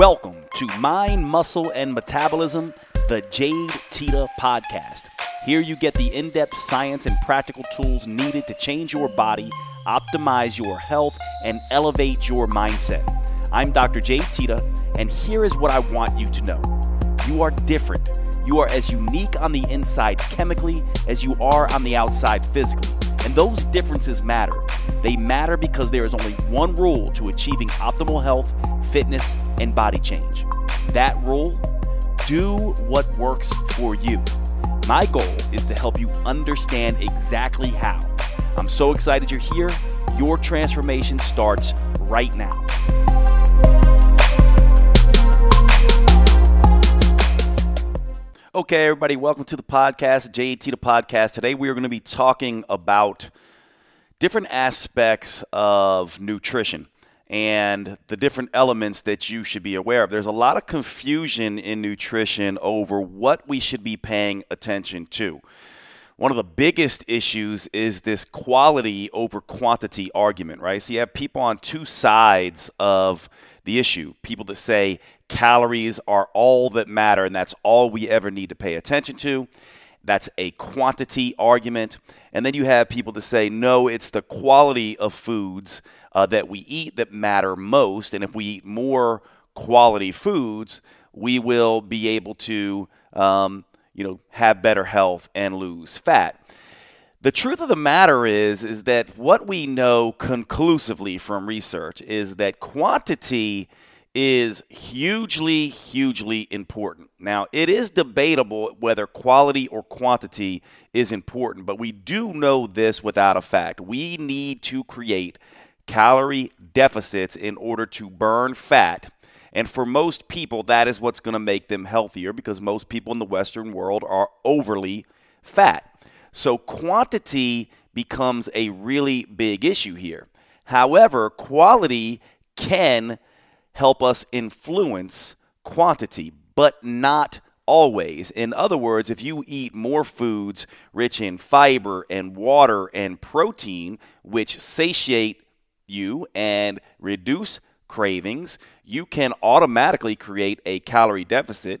Welcome to Mind, Muscle, and Metabolism, the Jade Teta Podcast. Here you get the in depth science and practical tools needed to change your body, optimize your health, and elevate your mindset. I'm Dr. Jade Teta, and here is what I want you to know you are different. You are as unique on the inside chemically as you are on the outside physically. And those differences matter. They matter because there is only one rule to achieving optimal health, fitness, and body change. That rule do what works for you. My goal is to help you understand exactly how. I'm so excited you're here. Your transformation starts right now. Okay, everybody, welcome to the podcast, JAT the podcast. Today we are going to be talking about different aspects of nutrition and the different elements that you should be aware of. There's a lot of confusion in nutrition over what we should be paying attention to. One of the biggest issues is this quality over quantity argument, right? So you have people on two sides of the issue. People that say calories are all that matter and that's all we ever need to pay attention to. That's a quantity argument. And then you have people that say, no, it's the quality of foods uh, that we eat that matter most. And if we eat more quality foods, we will be able to, um, you know, have better health and lose fat. The truth of the matter is is that what we know conclusively from research is that quantity is hugely hugely important. Now, it is debatable whether quality or quantity is important, but we do know this without a fact. We need to create calorie deficits in order to burn fat. And for most people, that is what's going to make them healthier because most people in the Western world are overly fat. So quantity becomes a really big issue here. However, quality can help us influence quantity, but not always. In other words, if you eat more foods rich in fiber and water and protein, which satiate you and reduce cravings, you can automatically create a calorie deficit,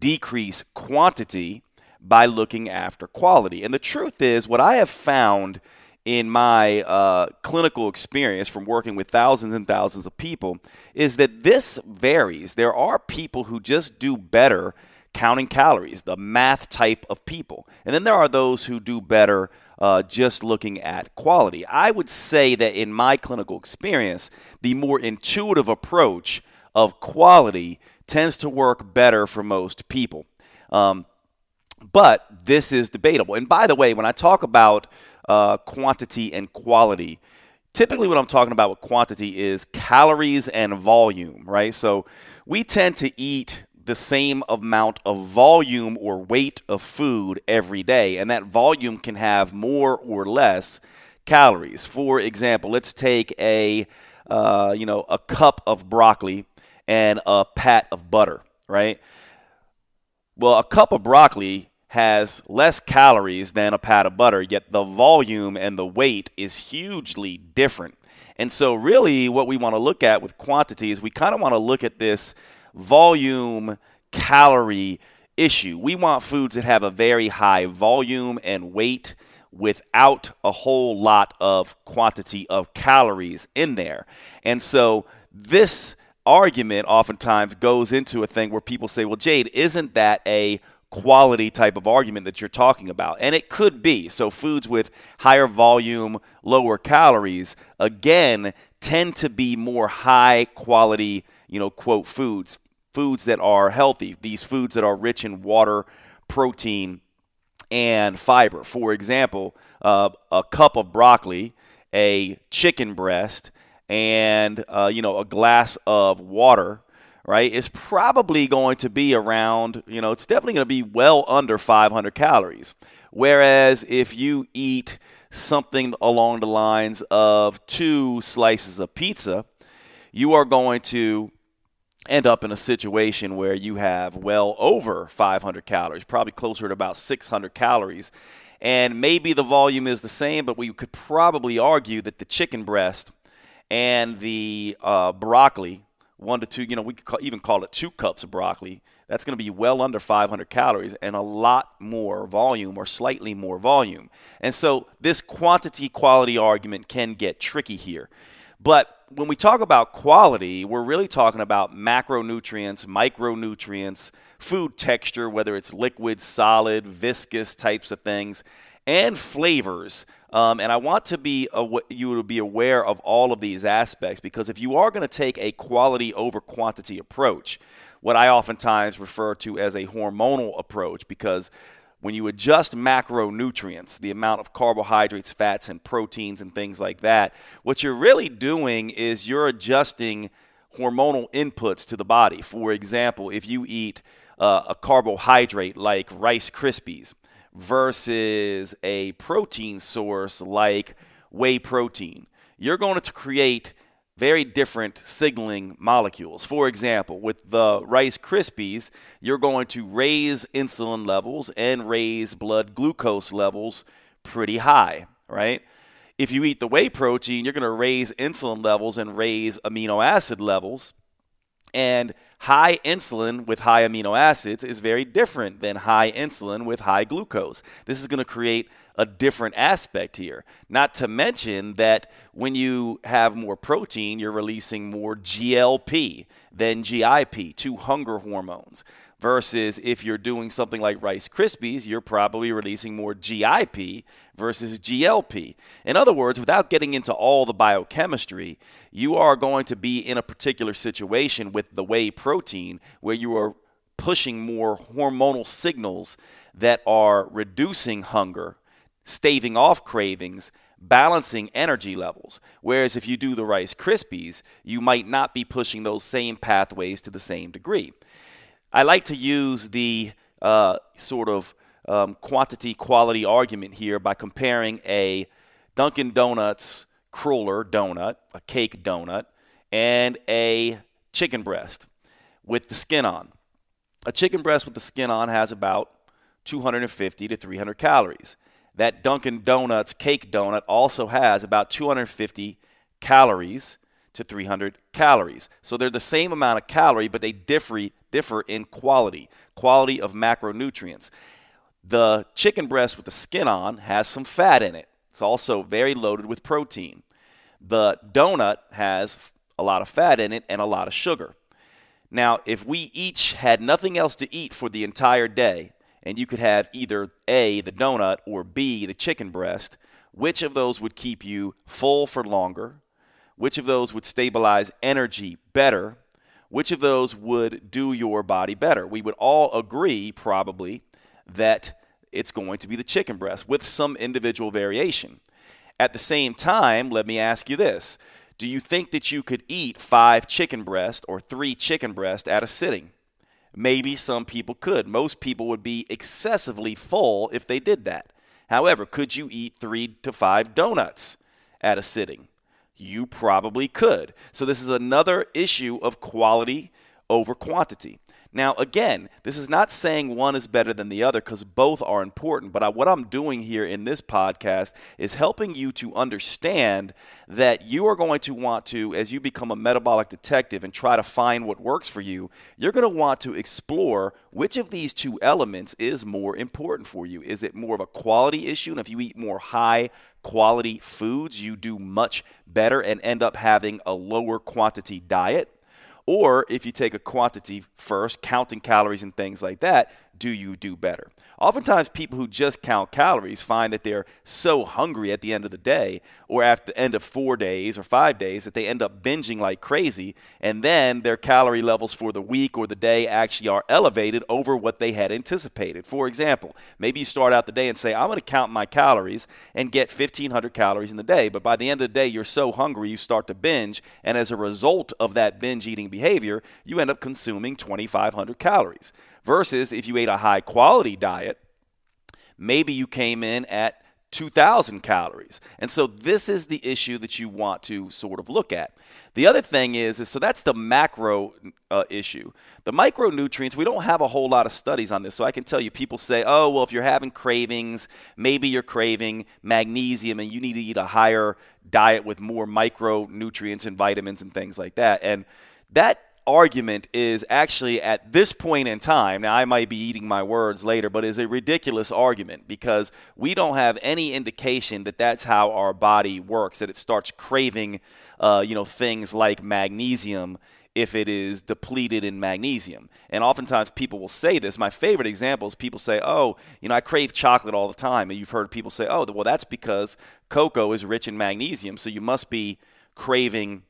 decrease quantity, by looking after quality. And the truth is, what I have found in my uh, clinical experience from working with thousands and thousands of people is that this varies. There are people who just do better counting calories, the math type of people. And then there are those who do better uh, just looking at quality. I would say that in my clinical experience, the more intuitive approach of quality tends to work better for most people. Um, but this is debatable. And by the way, when I talk about uh, quantity and quality, typically what I'm talking about with quantity is calories and volume, right? So we tend to eat the same amount of volume or weight of food every day, and that volume can have more or less calories. For example, let's take a uh, you know a cup of broccoli and a pat of butter, right? Well, a cup of broccoli has less calories than a pat of butter, yet the volume and the weight is hugely different. And so, really, what we want to look at with quantity is we kind of want to look at this volume calorie issue. We want foods that have a very high volume and weight without a whole lot of quantity of calories in there. And so, this argument oftentimes goes into a thing where people say, well, Jade, isn't that a quality type of argument that you're talking about? And it could be. So, foods with higher volume, lower calories, again, tend to be more high quality, you know, quote, foods, foods that are healthy, these foods that are rich in water, protein, and fiber. For example, uh, a cup of broccoli, a chicken breast, and uh, you know a glass of water right is probably going to be around you know it's definitely going to be well under 500 calories. Whereas if you eat something along the lines of two slices of pizza you are going to end up in a situation where you have well over 500 calories probably closer to about 600 calories. And maybe the volume is the same but we could probably argue that the chicken breast and the uh, broccoli one to two, you know, we could call, even call it two cups of broccoli. That's going to be well under 500 calories and a lot more volume or slightly more volume. And so this quantity quality argument can get tricky here. But when we talk about quality, we're really talking about macronutrients, micronutrients, food texture, whether it's liquid, solid, viscous types of things, and flavors. Um, and I want to be aw- you to be aware of all of these aspects because if you are going to take a quality over quantity approach, what I oftentimes refer to as a hormonal approach, because when you adjust macronutrients, the amount of carbohydrates, fats, and proteins and things like that, what you're really doing is you're adjusting hormonal inputs to the body. For example, if you eat uh, a carbohydrate like Rice Krispies versus a protein source like whey protein, you're going to create very different signaling molecules. For example, with the Rice Krispies, you're going to raise insulin levels and raise blood glucose levels pretty high, right? If you eat the whey protein, you're going to raise insulin levels and raise amino acid levels. And high insulin with high amino acids is very different than high insulin with high glucose. This is going to create a different aspect here. Not to mention that when you have more protein, you're releasing more GLP than GIP, two hunger hormones. Versus if you're doing something like Rice Krispies, you're probably releasing more GIP versus GLP. In other words, without getting into all the biochemistry, you are going to be in a particular situation with the whey protein where you are pushing more hormonal signals that are reducing hunger, staving off cravings, balancing energy levels. Whereas if you do the Rice Krispies, you might not be pushing those same pathways to the same degree. I like to use the uh, sort of um, quantity quality argument here by comparing a Dunkin' Donuts cruller donut, a cake donut, and a chicken breast with the skin on. A chicken breast with the skin on has about 250 to 300 calories. That Dunkin' Donuts cake donut also has about 250 calories to 300 calories. So they're the same amount of calorie, but they differ, differ in quality, quality of macronutrients. The chicken breast with the skin on has some fat in it. It's also very loaded with protein. The donut has a lot of fat in it and a lot of sugar. Now, if we each had nothing else to eat for the entire day, and you could have either A, the donut, or B, the chicken breast, which of those would keep you full for longer? Which of those would stabilize energy better? Which of those would do your body better? We would all agree, probably, that it's going to be the chicken breast with some individual variation. At the same time, let me ask you this Do you think that you could eat five chicken breast or three chicken breast at a sitting? Maybe some people could. Most people would be excessively full if they did that. However, could you eat three to five donuts at a sitting? You probably could. So, this is another issue of quality over quantity. Now, again, this is not saying one is better than the other because both are important. But I, what I'm doing here in this podcast is helping you to understand that you are going to want to, as you become a metabolic detective and try to find what works for you, you're going to want to explore which of these two elements is more important for you. Is it more of a quality issue? And if you eat more high quality foods, you do much better and end up having a lower quantity diet. Or if you take a quantity first, counting calories and things like that, do you do better? Oftentimes, people who just count calories find that they're so hungry at the end of the day or at the end of four days or five days that they end up binging like crazy, and then their calorie levels for the week or the day actually are elevated over what they had anticipated. For example, maybe you start out the day and say, I'm going to count my calories and get 1,500 calories in the day, but by the end of the day, you're so hungry you start to binge, and as a result of that binge eating behavior, you end up consuming 2,500 calories. Versus if you ate a high quality diet, maybe you came in at 2,000 calories. And so this is the issue that you want to sort of look at. The other thing is, is so that's the macro uh, issue. The micronutrients, we don't have a whole lot of studies on this. So I can tell you, people say, oh, well, if you're having cravings, maybe you're craving magnesium and you need to eat a higher diet with more micronutrients and vitamins and things like that. And that argument is actually at this point in time, now I might be eating my words later, but is a ridiculous argument because we don't have any indication that that's how our body works, that it starts craving, uh, you know, things like magnesium if it is depleted in magnesium. And oftentimes people will say this. My favorite example is people say, oh, you know, I crave chocolate all the time. And you've heard people say, oh, well, that's because cocoa is rich in magnesium. So you must be craving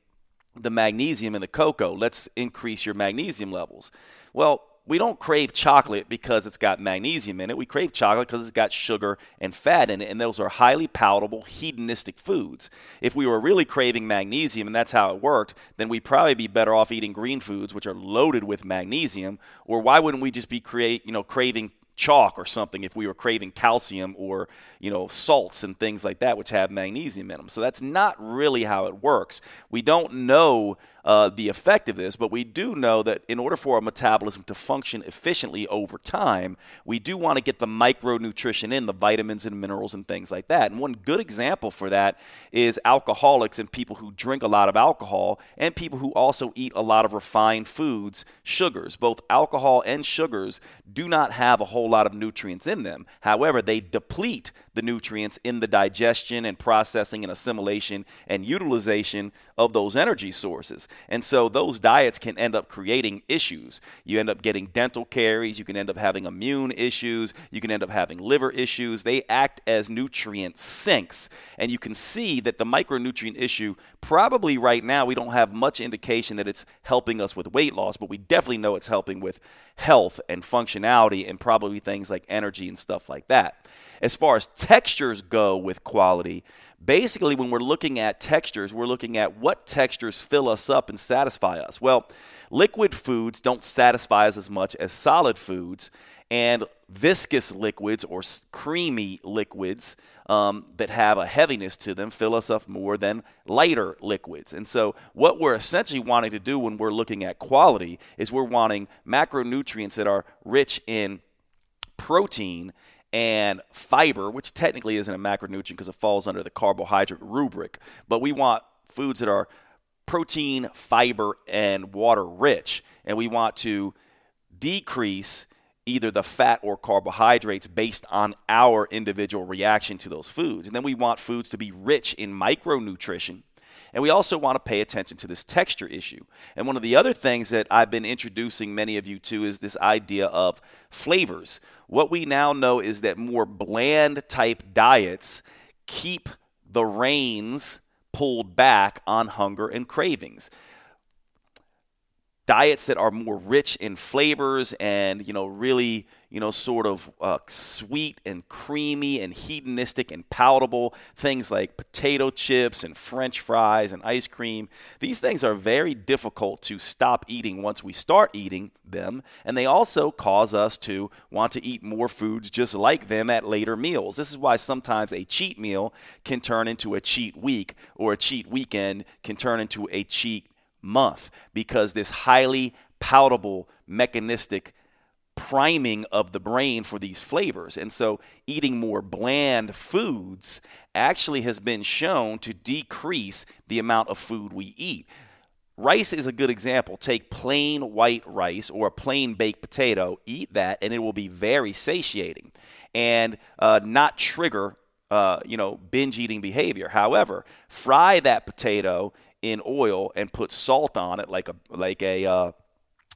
the magnesium in the cocoa. Let's increase your magnesium levels. Well, we don't crave chocolate because it's got magnesium in it. We crave chocolate because it's got sugar and fat in it, and those are highly palatable, hedonistic foods. If we were really craving magnesium and that's how it worked, then we'd probably be better off eating green foods, which are loaded with magnesium. Or why wouldn't we just be create, you know, craving chalk or something if we were craving calcium or you know salts and things like that which have magnesium in them so that's not really how it works. We don't know uh, the effect of this, but we do know that in order for our metabolism to function efficiently over time, we do want to get the micronutrition in, the vitamins and minerals and things like that. And one good example for that is alcoholics and people who drink a lot of alcohol and people who also eat a lot of refined foods, sugars. Both alcohol and sugars do not have a whole lot of nutrients in them. However, they deplete the nutrients in the digestion and processing and assimilation and utilization of those energy sources. And so those diets can end up creating issues. You end up getting dental caries, you can end up having immune issues, you can end up having liver issues. They act as nutrient sinks. And you can see that the micronutrient issue probably right now we don't have much indication that it's helping us with weight loss, but we definitely know it's helping with health and functionality and probably things like energy and stuff like that. As far as textures go with quality, basically when we're looking at textures, we're looking at what textures fill us up and satisfy us. Well, liquid foods don't satisfy us as much as solid foods, and viscous liquids or creamy liquids um, that have a heaviness to them fill us up more than lighter liquids. And so, what we're essentially wanting to do when we're looking at quality is we're wanting macronutrients that are rich in protein and fiber, which technically isn't a macronutrient because it falls under the carbohydrate rubric, but we want foods that are protein, fiber, and water rich. And we want to decrease either the fat or carbohydrates based on our individual reaction to those foods. And then we want foods to be rich in micronutrition and we also want to pay attention to this texture issue. And one of the other things that I've been introducing many of you to is this idea of flavors. What we now know is that more bland type diets keep the reins pulled back on hunger and cravings diets that are more rich in flavors and you know really you know sort of uh, sweet and creamy and hedonistic and palatable things like potato chips and french fries and ice cream. These things are very difficult to stop eating once we start eating them and they also cause us to want to eat more foods just like them at later meals. This is why sometimes a cheat meal can turn into a cheat week or a cheat weekend can turn into a cheat month because this highly palatable mechanistic priming of the brain for these flavors. And so eating more bland foods actually has been shown to decrease the amount of food we eat. Rice is a good example. Take plain white rice or a plain baked potato, eat that, and it will be very satiating and uh, not trigger, uh, you know, binge eating behavior. However, fry that potato in oil and put salt on it like a like a uh,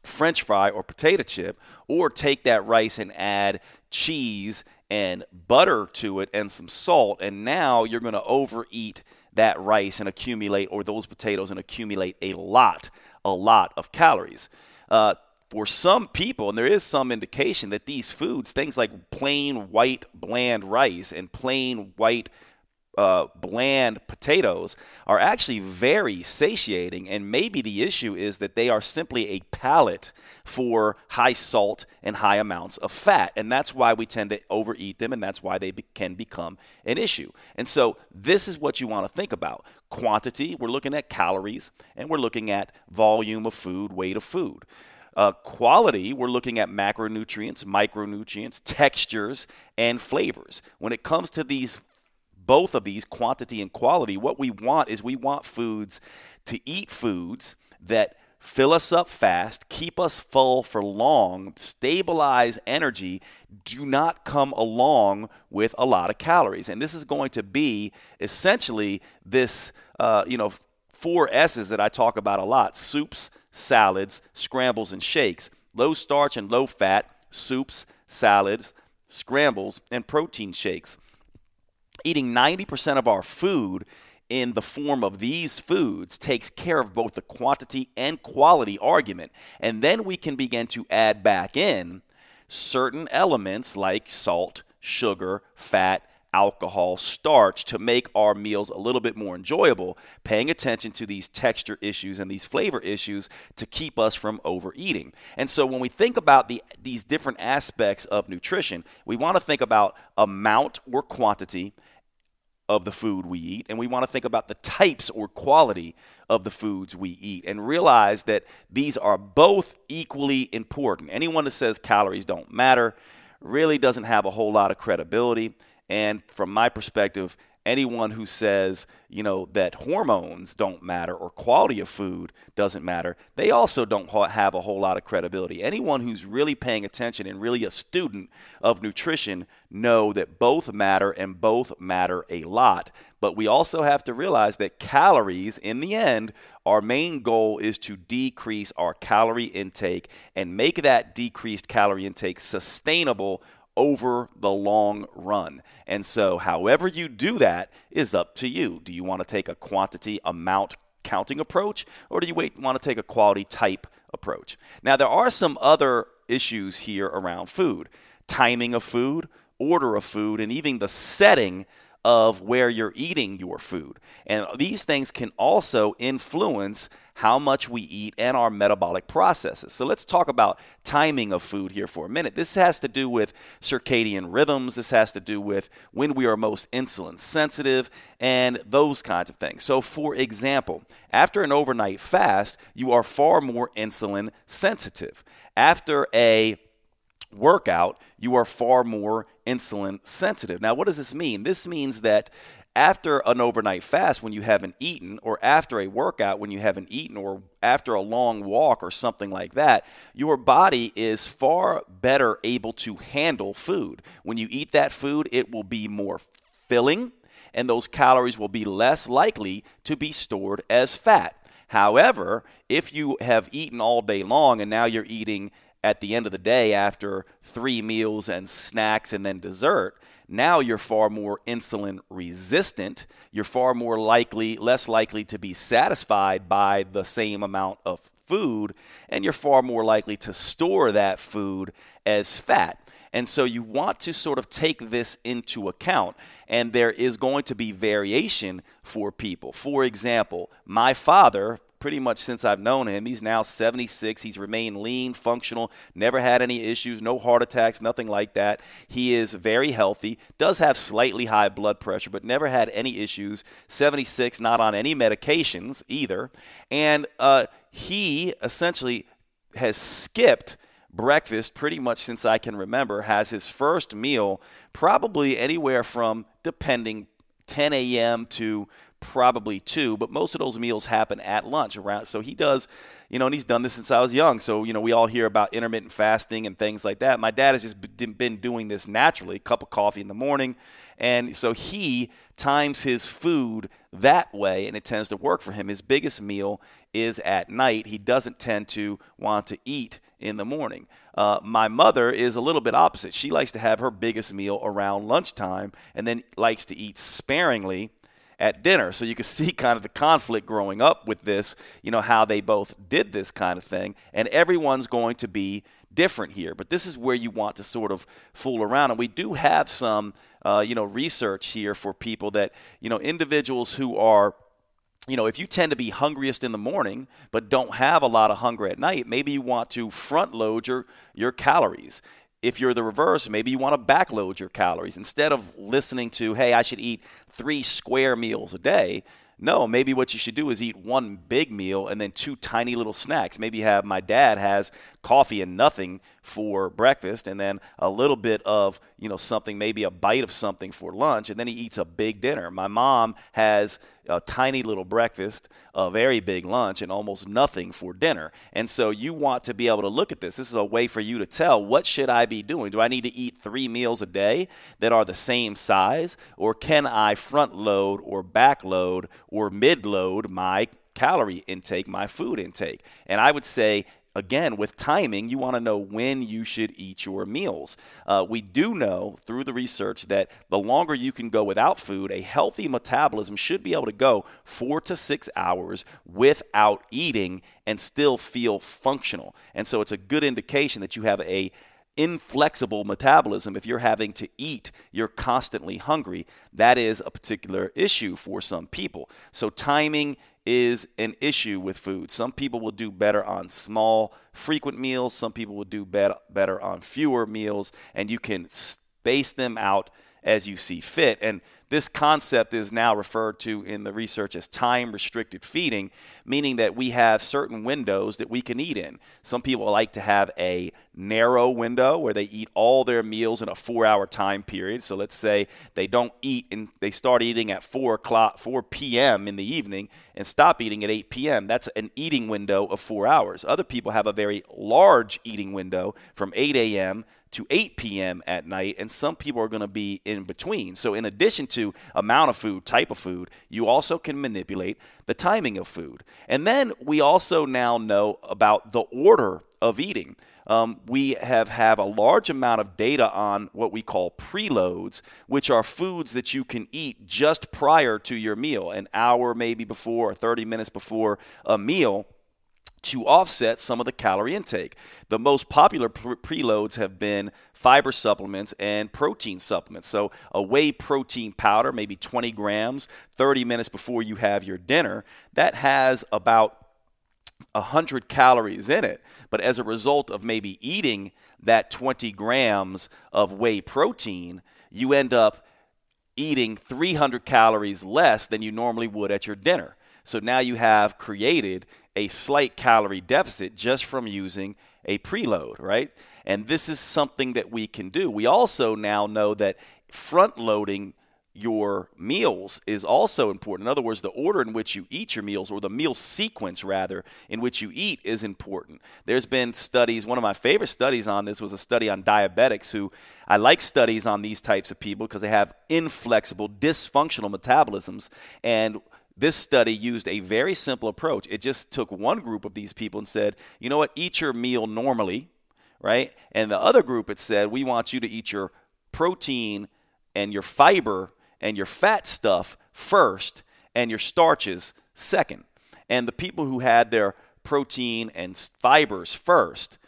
French fry or potato chip, or take that rice and add cheese and butter to it and some salt, and now you're going to overeat that rice and accumulate, or those potatoes and accumulate a lot, a lot of calories. Uh, for some people, and there is some indication that these foods, things like plain white bland rice and plain white uh, bland potatoes are actually very satiating. And maybe the issue is that they are simply a palate for high salt and high amounts of fat. And that's why we tend to overeat them, and that's why they be- can become an issue. And so, this is what you want to think about quantity, we're looking at calories, and we're looking at volume of food, weight of food. Uh, quality, we're looking at macronutrients, micronutrients, textures, and flavors. When it comes to these both of these, quantity and quality, what we want is we want foods to eat foods that fill us up fast, keep us full for long, stabilize energy, do not come along with a lot of calories. And this is going to be essentially this, uh, you know, four S's that I talk about a lot soups, salads, scrambles, and shakes. Low starch and low fat, soups, salads, scrambles, and protein shakes. Eating 90% of our food in the form of these foods takes care of both the quantity and quality argument. And then we can begin to add back in certain elements like salt, sugar, fat, alcohol, starch to make our meals a little bit more enjoyable, paying attention to these texture issues and these flavor issues to keep us from overeating. And so when we think about the, these different aspects of nutrition, we want to think about amount or quantity of the food we eat, and we want to think about the types or quality of the foods we eat and realize that these are both equally important. Anyone that says calories don't matter really doesn't have a whole lot of credibility. And from my perspective, anyone who says, you know, that hormones don't matter or quality of food doesn't matter, they also don't have a whole lot of credibility. Anyone who's really paying attention and really a student of nutrition know that both matter and both matter a lot. But we also have to realize that calories, in the end, our main goal is to decrease our calorie intake and make that decreased calorie intake sustainable over the long run. And so, however you do that is up to you. Do you want to take a quantity amount counting approach, or do you wait, want to take a quality type approach? Now, there are some other issues here around food timing of food, order of food, and even the setting of where you're eating your food. And these things can also influence how much we eat and our metabolic processes. So let's talk about timing of food here for a minute. This has to do with circadian rhythms, this has to do with when we are most insulin sensitive and those kinds of things. So for example, after an overnight fast, you are far more insulin sensitive. After a workout, you are far more insulin sensitive. Now, what does this mean? This means that after an overnight fast when you haven't eaten, or after a workout when you haven't eaten, or after a long walk or something like that, your body is far better able to handle food. When you eat that food, it will be more filling, and those calories will be less likely to be stored as fat. However, if you have eaten all day long and now you're eating at the end of the day after three meals and snacks and then dessert, now you're far more insulin resistant. You're far more likely, less likely to be satisfied by the same amount of food, and you're far more likely to store that food as fat. And so you want to sort of take this into account. And there is going to be variation for people. For example, my father, pretty much since I've known him. He's now 76. He's remained lean, functional, never had any issues, no heart attacks, nothing like that. He is very healthy, does have slightly high blood pressure, but never had any issues. 76, not on any medications either. And uh, he essentially has skipped breakfast pretty much since I can remember, has his first meal probably anywhere from, depending, 10 a.m. to probably two, but most of those meals happen at lunch around. So he does, you know, and he's done this since I was young. So, you know, we all hear about intermittent fasting and things like that. My dad has just been doing this naturally, a cup of coffee in the morning. And so he times his food that way, and it tends to work for him. His biggest meal is at night. He doesn't tend to want to eat in the morning. Uh, my mother is a little bit opposite. She likes to have her biggest meal around lunchtime and then likes to eat sparingly at dinner. So you can see kind of the conflict growing up with this, you know, how they both did this kind of thing. And everyone's going to be different here. But this is where you want to sort of fool around. And we do have some, uh, you know, research here for people that, you know, individuals who are you know, if you tend to be hungriest in the morning but don't have a lot of hunger at night, maybe you want to front load your, your calories if you're the reverse, maybe you want to backload your calories instead of listening to, hey, I should eat three square meals a day. No, maybe what you should do is eat one big meal and then two tiny little snacks. Maybe have my dad has coffee and nothing for breakfast and then a little bit of you know something maybe a bite of something for lunch and then he eats a big dinner. My mom has a tiny little breakfast a very big lunch and almost nothing for dinner. And so you want to be able to look at this. This is a way for you to tell what should i be doing? Do i need to eat three meals a day that are the same size or can i front load or back load or mid load my calorie intake, my food intake. And I would say again, with timing, you want to know when you should eat your meals. Uh, we do know through the research that the longer you can go without food, a healthy metabolism should be able to go four to six hours without eating and still feel functional. And so it's a good indication that you have a inflexible metabolism if you're having to eat you're constantly hungry that is a particular issue for some people so timing is an issue with food. Some people will do better on small, frequent meals. Some people will do better, better on fewer meals, and you can space them out as you see fit. And this concept is now referred to in the research as time restricted feeding, meaning that we have certain windows that we can eat in. Some people like to have a narrow window where they eat all their meals in a four hour time period. So let's say they don't eat and they start eating at 4 o'clock, 4 p.m. in the evening and stop eating at 8 p.m. That's an eating window of four hours. Other people have a very large eating window from 8 a.m to 8 p.m. at night, and some people are going to be in between. So, in addition to amount of food, type of food, you also can manipulate the timing of food. And then we also now know about the order of eating. Um, we have have a large amount of data on what we call preloads, which are foods that you can eat just prior to your meal, an hour maybe before or 30 minutes before a meal to offset some of the calorie intake. The most popular pre- preloads have been fiber supplements and protein supplements. So, a whey protein powder, maybe 20 grams, 30 minutes before you have your dinner, that has about 100 calories in it. But as a result of maybe eating that 20 grams of whey protein, you end up eating 300 calories less than you normally would at your dinner. So now you have created a slight calorie deficit just from using a preload, right? And this is something that we can do. We also now know that front loading your meals is also important. In other words, the order in which you eat your meals, or the meal sequence rather, in which you eat, is important. There's been studies, one of my favorite studies on this was a study on diabetics who I like studies on these types of people because they have inflexible, dysfunctional metabolisms. And this study used a very simple approach. It just took one group of these people and said, you know what, eat your meal normally, right? And the other group, it said, we want you to eat your protein and your fiber and your fat stuff first and your starches second. And the people who had their protein and fibers first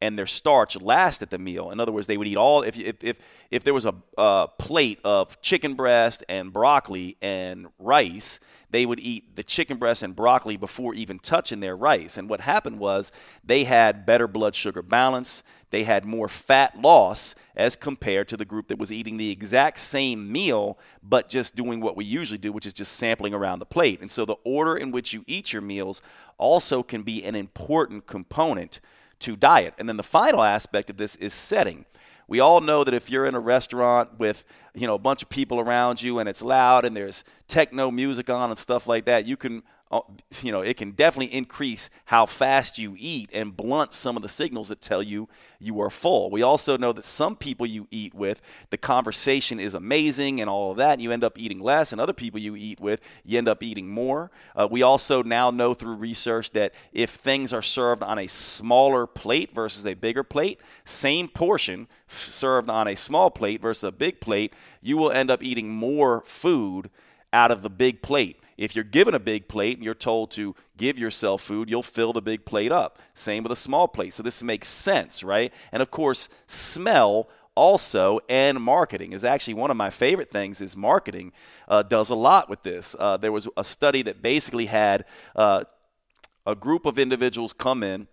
and their starch last at the meal. In other words, they would eat all. If if if, if there was a, a plate of chicken breast and broccoli and rice, they would eat the chicken breast and broccoli before even touching their rice. And what happened was they had better blood sugar balance. They had more fat loss as compared to the group that was eating the exact same meal, but just doing what we usually do, which is just sampling around the plate. And so the order in which you eat your meals also can be an important component to diet. And then the final aspect of this is setting. We all know that if you're in a restaurant with, you know, a bunch of people around you and it's loud and there's techno music on and stuff like that, you can you know, it can definitely increase how fast you eat and blunt some of the signals that tell you you are full. We also know that some people you eat with, the conversation is amazing and all of that, and you end up eating less, and other people you eat with, you end up eating more. Uh, we also now know through research that if things are served on a smaller plate versus a bigger plate, same portion served on a small plate versus a big plate, you will end up eating more food out of the big plate. If you're given a big plate and you're told to give yourself food, you'll fill the big plate up. Same with a small plate. So this makes sense, right? And of course, smell also and marketing is actually one of my favorite things is marketing uh, does a lot with this uh, there was a study that basically had uh, a group of individuals come in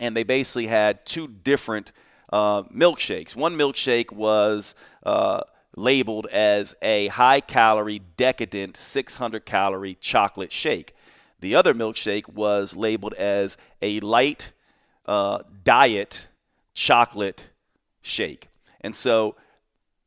and they basically had two different uh, milkshakes one milkshake was uh, labeled as a high calorie, decadent 600 calorie chocolate shake. The other milkshake was labeled as a light uh, diet chocolate shake. And so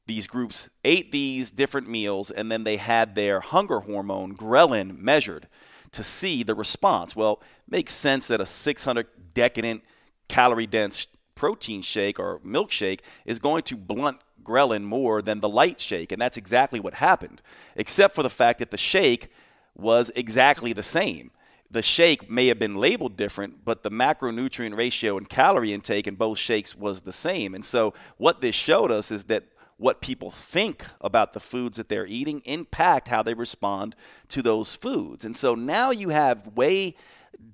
these groups ate these different meals and then they had their hunger hormone, ghrelin, measured to see the response. Well, makes sense that a 600 decadent, calorie dense protein shake or milkshake is going to blunt ghrelin more than the light shake. And that's exactly what happened, except for the fact that the shake was exactly the same. The shake may have been labeled different, but the macronutrient ratio and calorie intake in both shakes was the same. And so, what this showed us is that what people think about the foods that they're eating impact how they respond to those foods. And so now you have way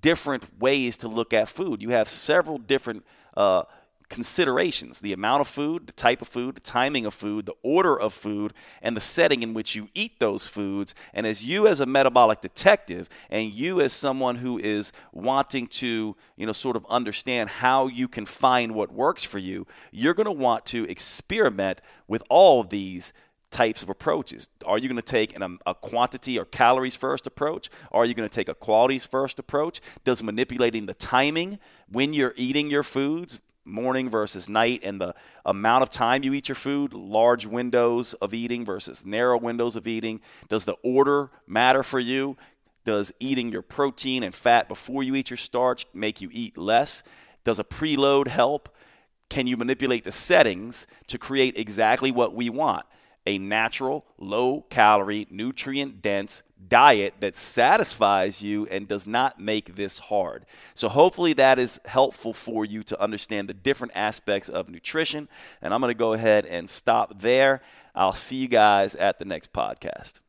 different ways to look at food. You have several different uh, considerations the amount of food, the type of food, the timing of food, the order of food, and the setting in which you eat those foods. And as you, as a metabolic detective, and you, as someone who is wanting to, you know, sort of understand how you can find what works for you, you're going to want to experiment with all of these types of approaches. Are you going to take an, a quantity or calories first approach? Are you going to take a qualities first approach? Does manipulating the timing when you're eating your foods morning versus night and the amount of time you eat your food, large windows of eating versus narrow windows of eating? Does the order matter for you? Does eating your protein and fat before you eat your starch make you eat less? Does a preload help? Can you manipulate the settings to create exactly what we want? a natural, low calorie, nutrient dense diet that satisfies you and does not make this hard. So, hopefully, that is helpful for you to understand the different aspects of nutrition. And I'm going to go ahead and stop there. I'll see you guys at the next podcast.